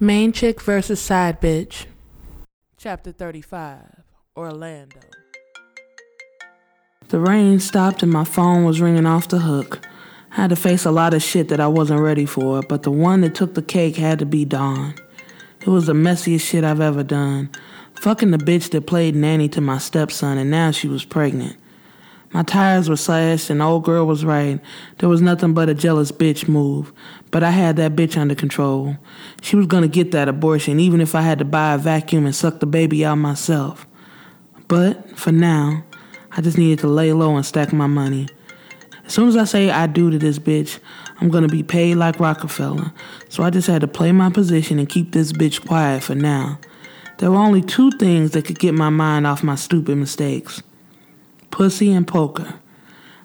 Main chick versus side bitch. Chapter 35 Orlando. The rain stopped and my phone was ringing off the hook. I had to face a lot of shit that I wasn't ready for, but the one that took the cake had to be Dawn. It was the messiest shit I've ever done. Fucking the bitch that played nanny to my stepson, and now she was pregnant. My tires were slashed, and the old girl was right. There was nothing but a jealous bitch move. But I had that bitch under control. She was gonna get that abortion, even if I had to buy a vacuum and suck the baby out myself. But for now, I just needed to lay low and stack my money. As soon as I say I do to this bitch, I'm gonna be paid like Rockefeller. So I just had to play my position and keep this bitch quiet for now. There were only two things that could get my mind off my stupid mistakes pussy and poker.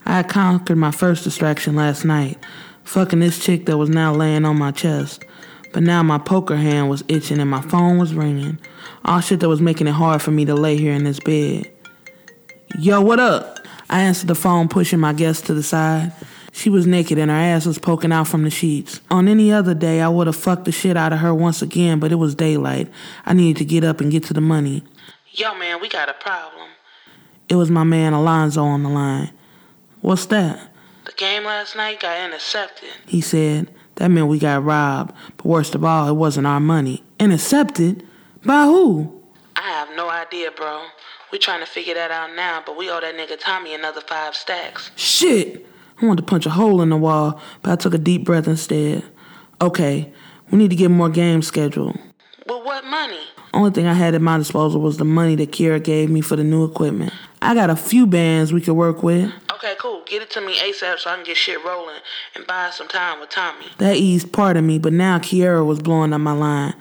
I conquered my first distraction last night, fucking this chick that was now laying on my chest. But now my poker hand was itching and my phone was ringing. All shit that was making it hard for me to lay here in this bed. Yo, what up? I answered the phone, pushing my guest to the side. She was naked and her ass was poking out from the sheets. On any other day, I would have fucked the shit out of her once again, but it was daylight. I needed to get up and get to the money. Yo, man, we got a problem. It was my man Alonzo on the line. What's that? The game last night got intercepted. He said. That meant we got robbed. But worst of all, it wasn't our money. Intercepted? By who? I have no idea, bro. We trying to figure that out now, but we owe that nigga Tommy another five stacks. Shit! I wanted to punch a hole in the wall, but I took a deep breath instead. Okay, we need to get more games scheduled. Well, what money? Only thing I had at my disposal was the money that Kiera gave me for the new equipment. I got a few bands we could work with. Okay, cool. Get it to me ASAP so I can get shit rolling and buy some time with Tommy. That eased part of me, but now Kiera was blowing up my line.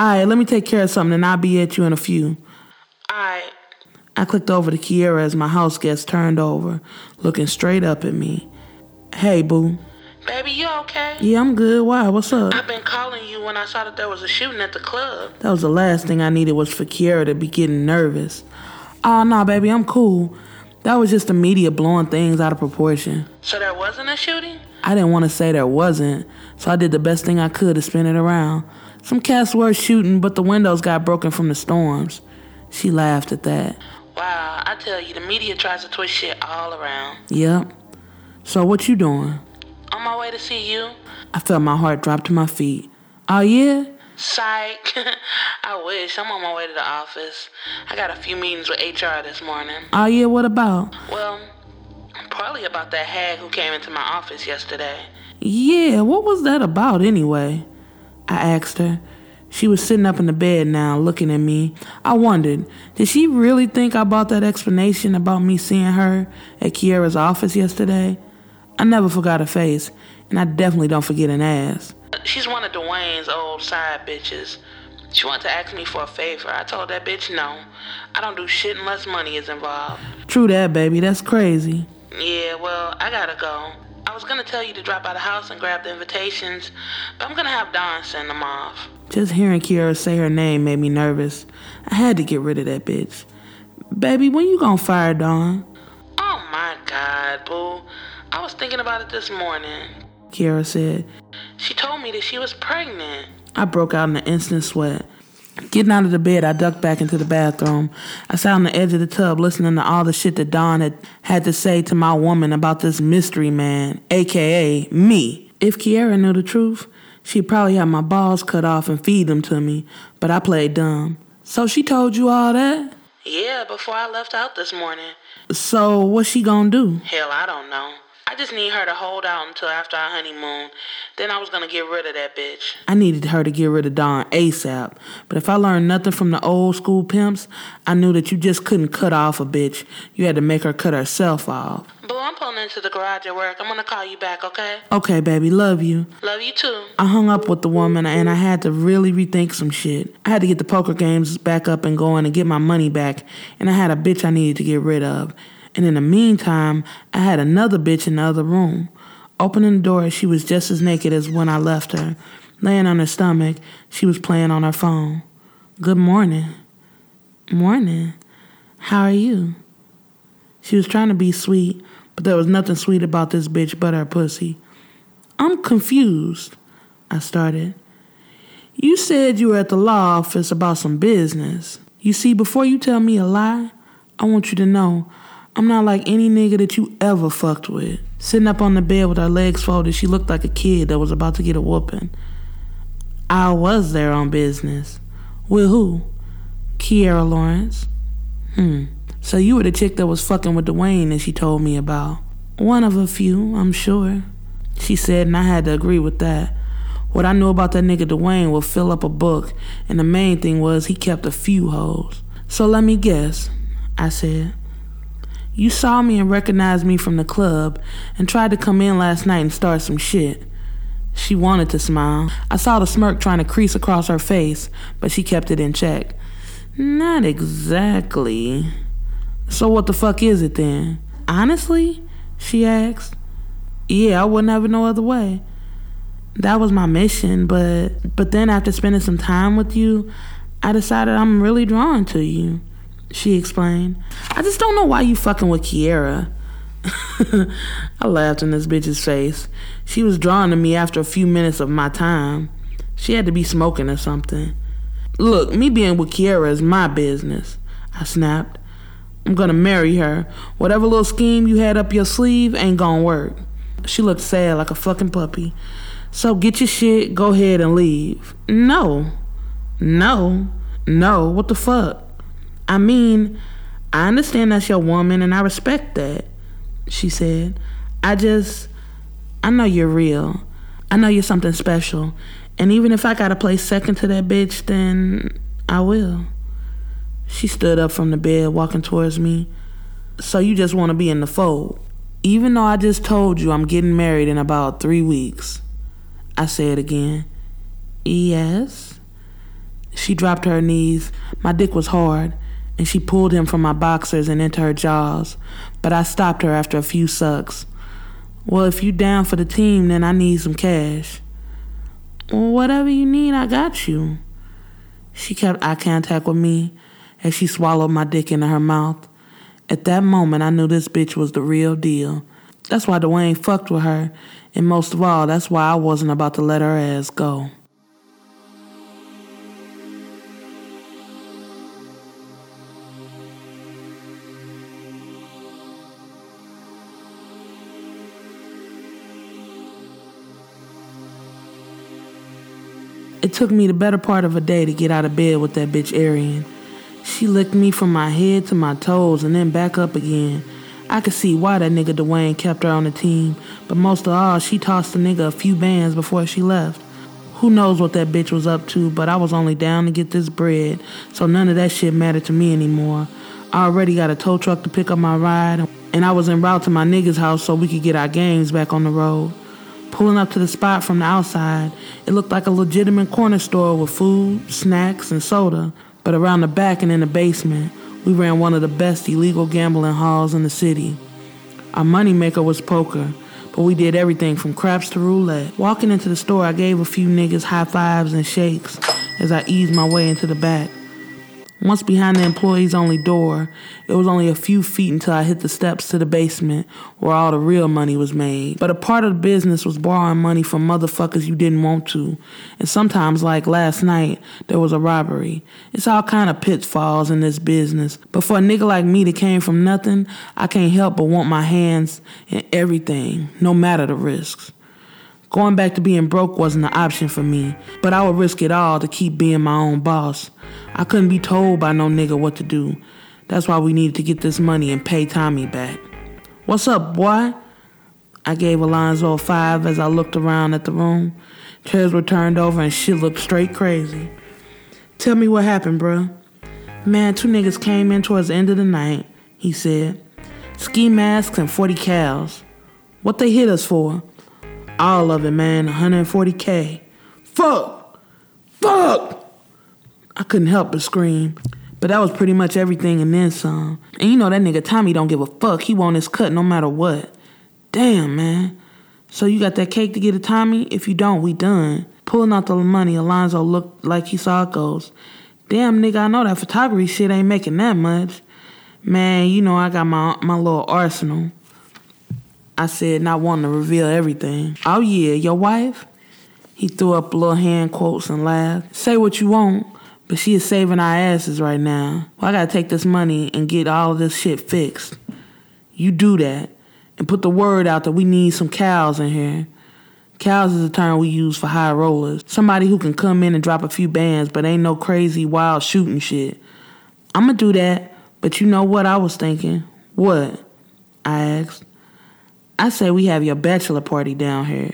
Alright, let me take care of something and I'll be at you in a few. Alright. I clicked over to Kiera as my house guest turned over, looking straight up at me. Hey, boo. Baby, you okay? Yeah, I'm good. Why? What's up? I've been calling you when I saw that there was a shooting at the club. That was the last thing I needed was for Kiera to be getting nervous. Oh, no, baby, I'm cool. That was just the media blowing things out of proportion. So there wasn't a shooting? I didn't want to say there wasn't, so I did the best thing I could to spin it around. Some cats were shooting, but the windows got broken from the storms. She laughed at that. Wow, I tell you, the media tries to twist shit all around. Yep. So what you doing? On my way to see you. I felt my heart drop to my feet. Oh yeah? Psych. I wish. I'm on my way to the office. I got a few meetings with HR this morning. Oh yeah, what about? Well, probably about that hag who came into my office yesterday. Yeah, what was that about anyway? I asked her. She was sitting up in the bed now, looking at me. I wondered, did she really think I bought that explanation about me seeing her at Kiera's office yesterday? I never forgot her face, and I definitely don't forget an ass. She's one of Dwayne's old side bitches. She wanted to ask me for a favor. I told that bitch no. I don't do shit unless money is involved. True that, baby. That's crazy. Yeah, well, I gotta go. I was gonna tell you to drop by the house and grab the invitations, but I'm gonna have Dawn send them off. Just hearing Kiera say her name made me nervous. I had to get rid of that bitch. Baby, when you gonna fire Dawn? Oh my god, boo. I was thinking about it this morning. Kiera said. She told me that she was pregnant. I broke out in an instant sweat. Getting out of the bed, I ducked back into the bathroom. I sat on the edge of the tub listening to all the shit that Dawn had had to say to my woman about this mystery man, aka me. If Kiera knew the truth, she'd probably have my balls cut off and feed them to me, but I played dumb. So she told you all that? Yeah, before I left out this morning. So what's she gonna do? Hell, I don't know. I just need her to hold out until after our honeymoon. Then I was gonna get rid of that bitch. I needed her to get rid of Dawn ASAP. But if I learned nothing from the old school pimps, I knew that you just couldn't cut off a bitch. You had to make her cut herself off. Boo, I'm pulling into the garage at work. I'm gonna call you back, okay? Okay, baby, love you. Love you too. I hung up with the woman and I had to really rethink some shit. I had to get the poker games back up and going and get my money back, and I had a bitch I needed to get rid of. And in the meantime, I had another bitch in the other room. Opening the door, she was just as naked as when I left her. Laying on her stomach, she was playing on her phone. Good morning. Morning. How are you? She was trying to be sweet, but there was nothing sweet about this bitch but her pussy. I'm confused, I started. You said you were at the law office about some business. You see, before you tell me a lie, I want you to know I'm not like any nigga that you ever fucked with. Sitting up on the bed with her legs folded, she looked like a kid that was about to get a whooping. I was there on business. With who? Kiera Lawrence. Hmm. So you were the chick that was fucking with Dwayne that she told me about. One of a few, I'm sure. She said, and I had to agree with that. What I knew about that nigga Dwayne would fill up a book, and the main thing was he kept a few hoes. So let me guess, I said. You saw me and recognized me from the club and tried to come in last night and start some shit. She wanted to smile. I saw the smirk trying to crease across her face, but she kept it in check. Not exactly. So what the fuck is it then? Honestly? She asked. Yeah, I wouldn't have it no other way. That was my mission, but but then after spending some time with you, I decided I'm really drawn to you she explained. I just don't know why you fucking with Kiera. I laughed in this bitch's face. She was drawn to me after a few minutes of my time. She had to be smoking or something. Look, me being with Kiera is my business. I snapped. I'm gonna marry her. Whatever little scheme you had up your sleeve ain't gonna work. She looked sad like a fucking puppy. So get your shit, go ahead and leave. No. No. No. What the fuck? I mean, I understand that's your woman and I respect that, she said. I just, I know you're real. I know you're something special. And even if I gotta play second to that bitch, then I will. She stood up from the bed, walking towards me. So you just wanna be in the fold? Even though I just told you I'm getting married in about three weeks. I said again. Yes. She dropped her knees. My dick was hard and she pulled him from my boxers and into her jaws, but I stopped her after a few sucks. Well, if you down for the team, then I need some cash. Well, whatever you need, I got you. She kept eye contact with me as she swallowed my dick into her mouth. At that moment, I knew this bitch was the real deal. That's why Dwayne fucked with her, and most of all, that's why I wasn't about to let her ass go. It took me the better part of a day to get out of bed with that bitch Arian. She licked me from my head to my toes and then back up again. I could see why that nigga Dwayne kept her on the team, but most of all, she tossed the nigga a few bands before she left. Who knows what that bitch was up to, but I was only down to get this bread, so none of that shit mattered to me anymore. I already got a tow truck to pick up my ride, and I was en route to my nigga's house so we could get our games back on the road. Pulling up to the spot from the outside, it looked like a legitimate corner store with food, snacks, and soda. But around the back and in the basement, we ran one of the best illegal gambling halls in the city. Our moneymaker was poker, but we did everything from craps to roulette. Walking into the store, I gave a few niggas high fives and shakes as I eased my way into the back. Once behind the employees only door, it was only a few feet until I hit the steps to the basement where all the real money was made. But a part of the business was borrowing money from motherfuckers you didn't want to. And sometimes, like last night, there was a robbery. It's all kind of pitfalls in this business. But for a nigga like me that came from nothing, I can't help but want my hands in everything, no matter the risks. Going back to being broke wasn't an option for me, but I would risk it all to keep being my own boss. I couldn't be told by no nigga what to do. That's why we needed to get this money and pay Tommy back. What's up, boy? I gave Alonzo a five as I looked around at the room. Chairs were turned over and shit looked straight crazy. Tell me what happened, bruh. Man, two niggas came in towards the end of the night, he said. Ski masks and 40 cals. What they hit us for? All of it, man, 140K. Fuck! Fuck! I couldn't help but scream. But that was pretty much everything and then some. And you know that nigga Tommy don't give a fuck. He want his cut no matter what. Damn, man. So you got that cake to get to Tommy? If you don't, we done. Pulling out the money, Alonzo looked like he saw it. Damn, nigga, I know that photography shit ain't making that much. Man, you know I got my my little arsenal. I said, not wanting to reveal everything. Oh, yeah, your wife? He threw up little hand quotes and laughed. Say what you want, but she is saving our asses right now. Well, I gotta take this money and get all of this shit fixed. You do that and put the word out that we need some cows in here. Cows is a term we use for high rollers. Somebody who can come in and drop a few bands, but ain't no crazy wild shooting shit. I'ma do that, but you know what I was thinking? What? I asked. I say we have your bachelor party down here.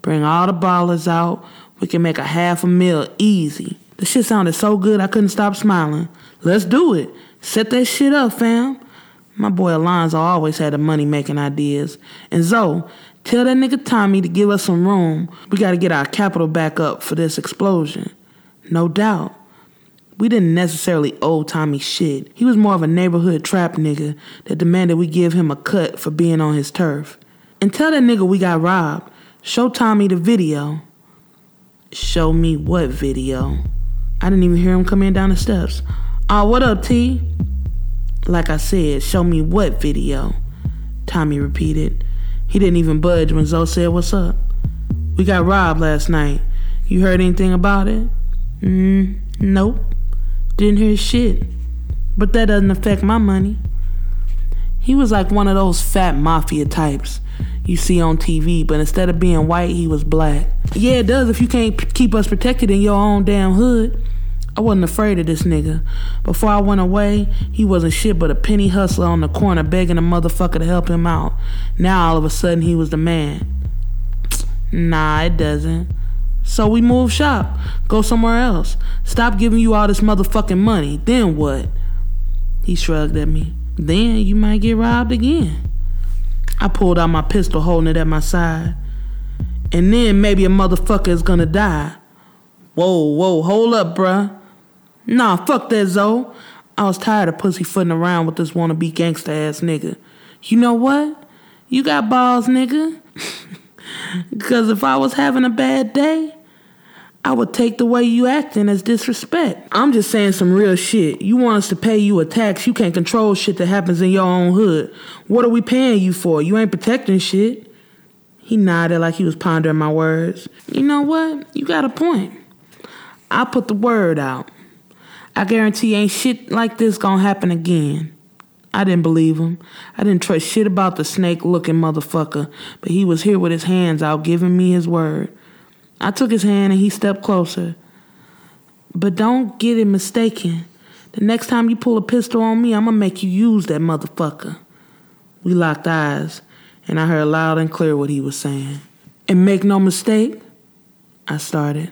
Bring all the ballers out. We can make a half a meal easy. The shit sounded so good I couldn't stop smiling. Let's do it. Set that shit up, fam. My boy Alonzo always had the money making ideas. And Zoe, tell that nigga Tommy to give us some room. We gotta get our capital back up for this explosion. No doubt. We didn't necessarily owe Tommy shit. He was more of a neighborhood trap nigga that demanded we give him a cut for being on his turf. And tell that nigga we got robbed. Show Tommy the video. Show me what video? I didn't even hear him come in down the steps. Oh, what up, T? Like I said, show me what video? Tommy repeated. He didn't even budge when Zoe said, What's up? We got robbed last night. You heard anything about it? Mm, nope. Didn't hear shit. But that doesn't affect my money. He was like one of those fat mafia types you see on TV, but instead of being white, he was black. Yeah, it does if you can't p- keep us protected in your own damn hood. I wasn't afraid of this nigga. Before I went away, he wasn't shit but a penny hustler on the corner begging a motherfucker to help him out. Now all of a sudden he was the man. Nah, it doesn't. So we move shop, go somewhere else. Stop giving you all this motherfucking money. Then what? He shrugged at me. Then you might get robbed again. I pulled out my pistol, holding it at my side. And then maybe a motherfucker is gonna die. Whoa, whoa, hold up, bruh. Nah, fuck that, Zoe. I was tired of pussyfooting around with this wannabe gangster ass nigga. You know what? You got balls, nigga. Because if I was having a bad day, I would take the way you acting as disrespect. I'm just saying some real shit. You want us to pay you a tax, you can't control shit that happens in your own hood. What are we paying you for? You ain't protecting shit. He nodded like he was pondering my words. You know what? You got a point. I put the word out. I guarantee ain't shit like this gonna happen again. I didn't believe him. I didn't trust shit about the snake looking motherfucker, but he was here with his hands out giving me his word. I took his hand and he stepped closer. But don't get it mistaken. The next time you pull a pistol on me, I'm gonna make you use that motherfucker. We locked eyes, and I heard loud and clear what he was saying. And make no mistake, I started.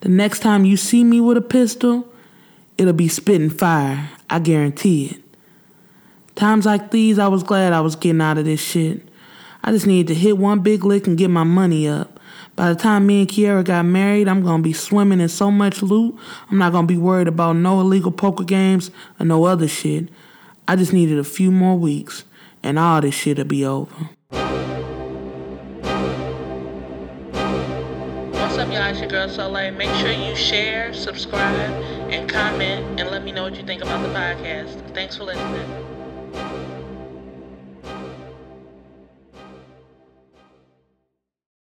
The next time you see me with a pistol, it'll be spitting fire. I guarantee it. Times like these, I was glad I was getting out of this shit. I just needed to hit one big lick and get my money up. By the time me and Kiera got married, I'm gonna be swimming in so much loot, I'm not gonna be worried about no illegal poker games or no other shit. I just needed a few more weeks, and all this shit'll be over. What's up, y'all? It's your girl Soleil. Make sure you share, subscribe, and comment, and let me know what you think about the podcast. Thanks for listening.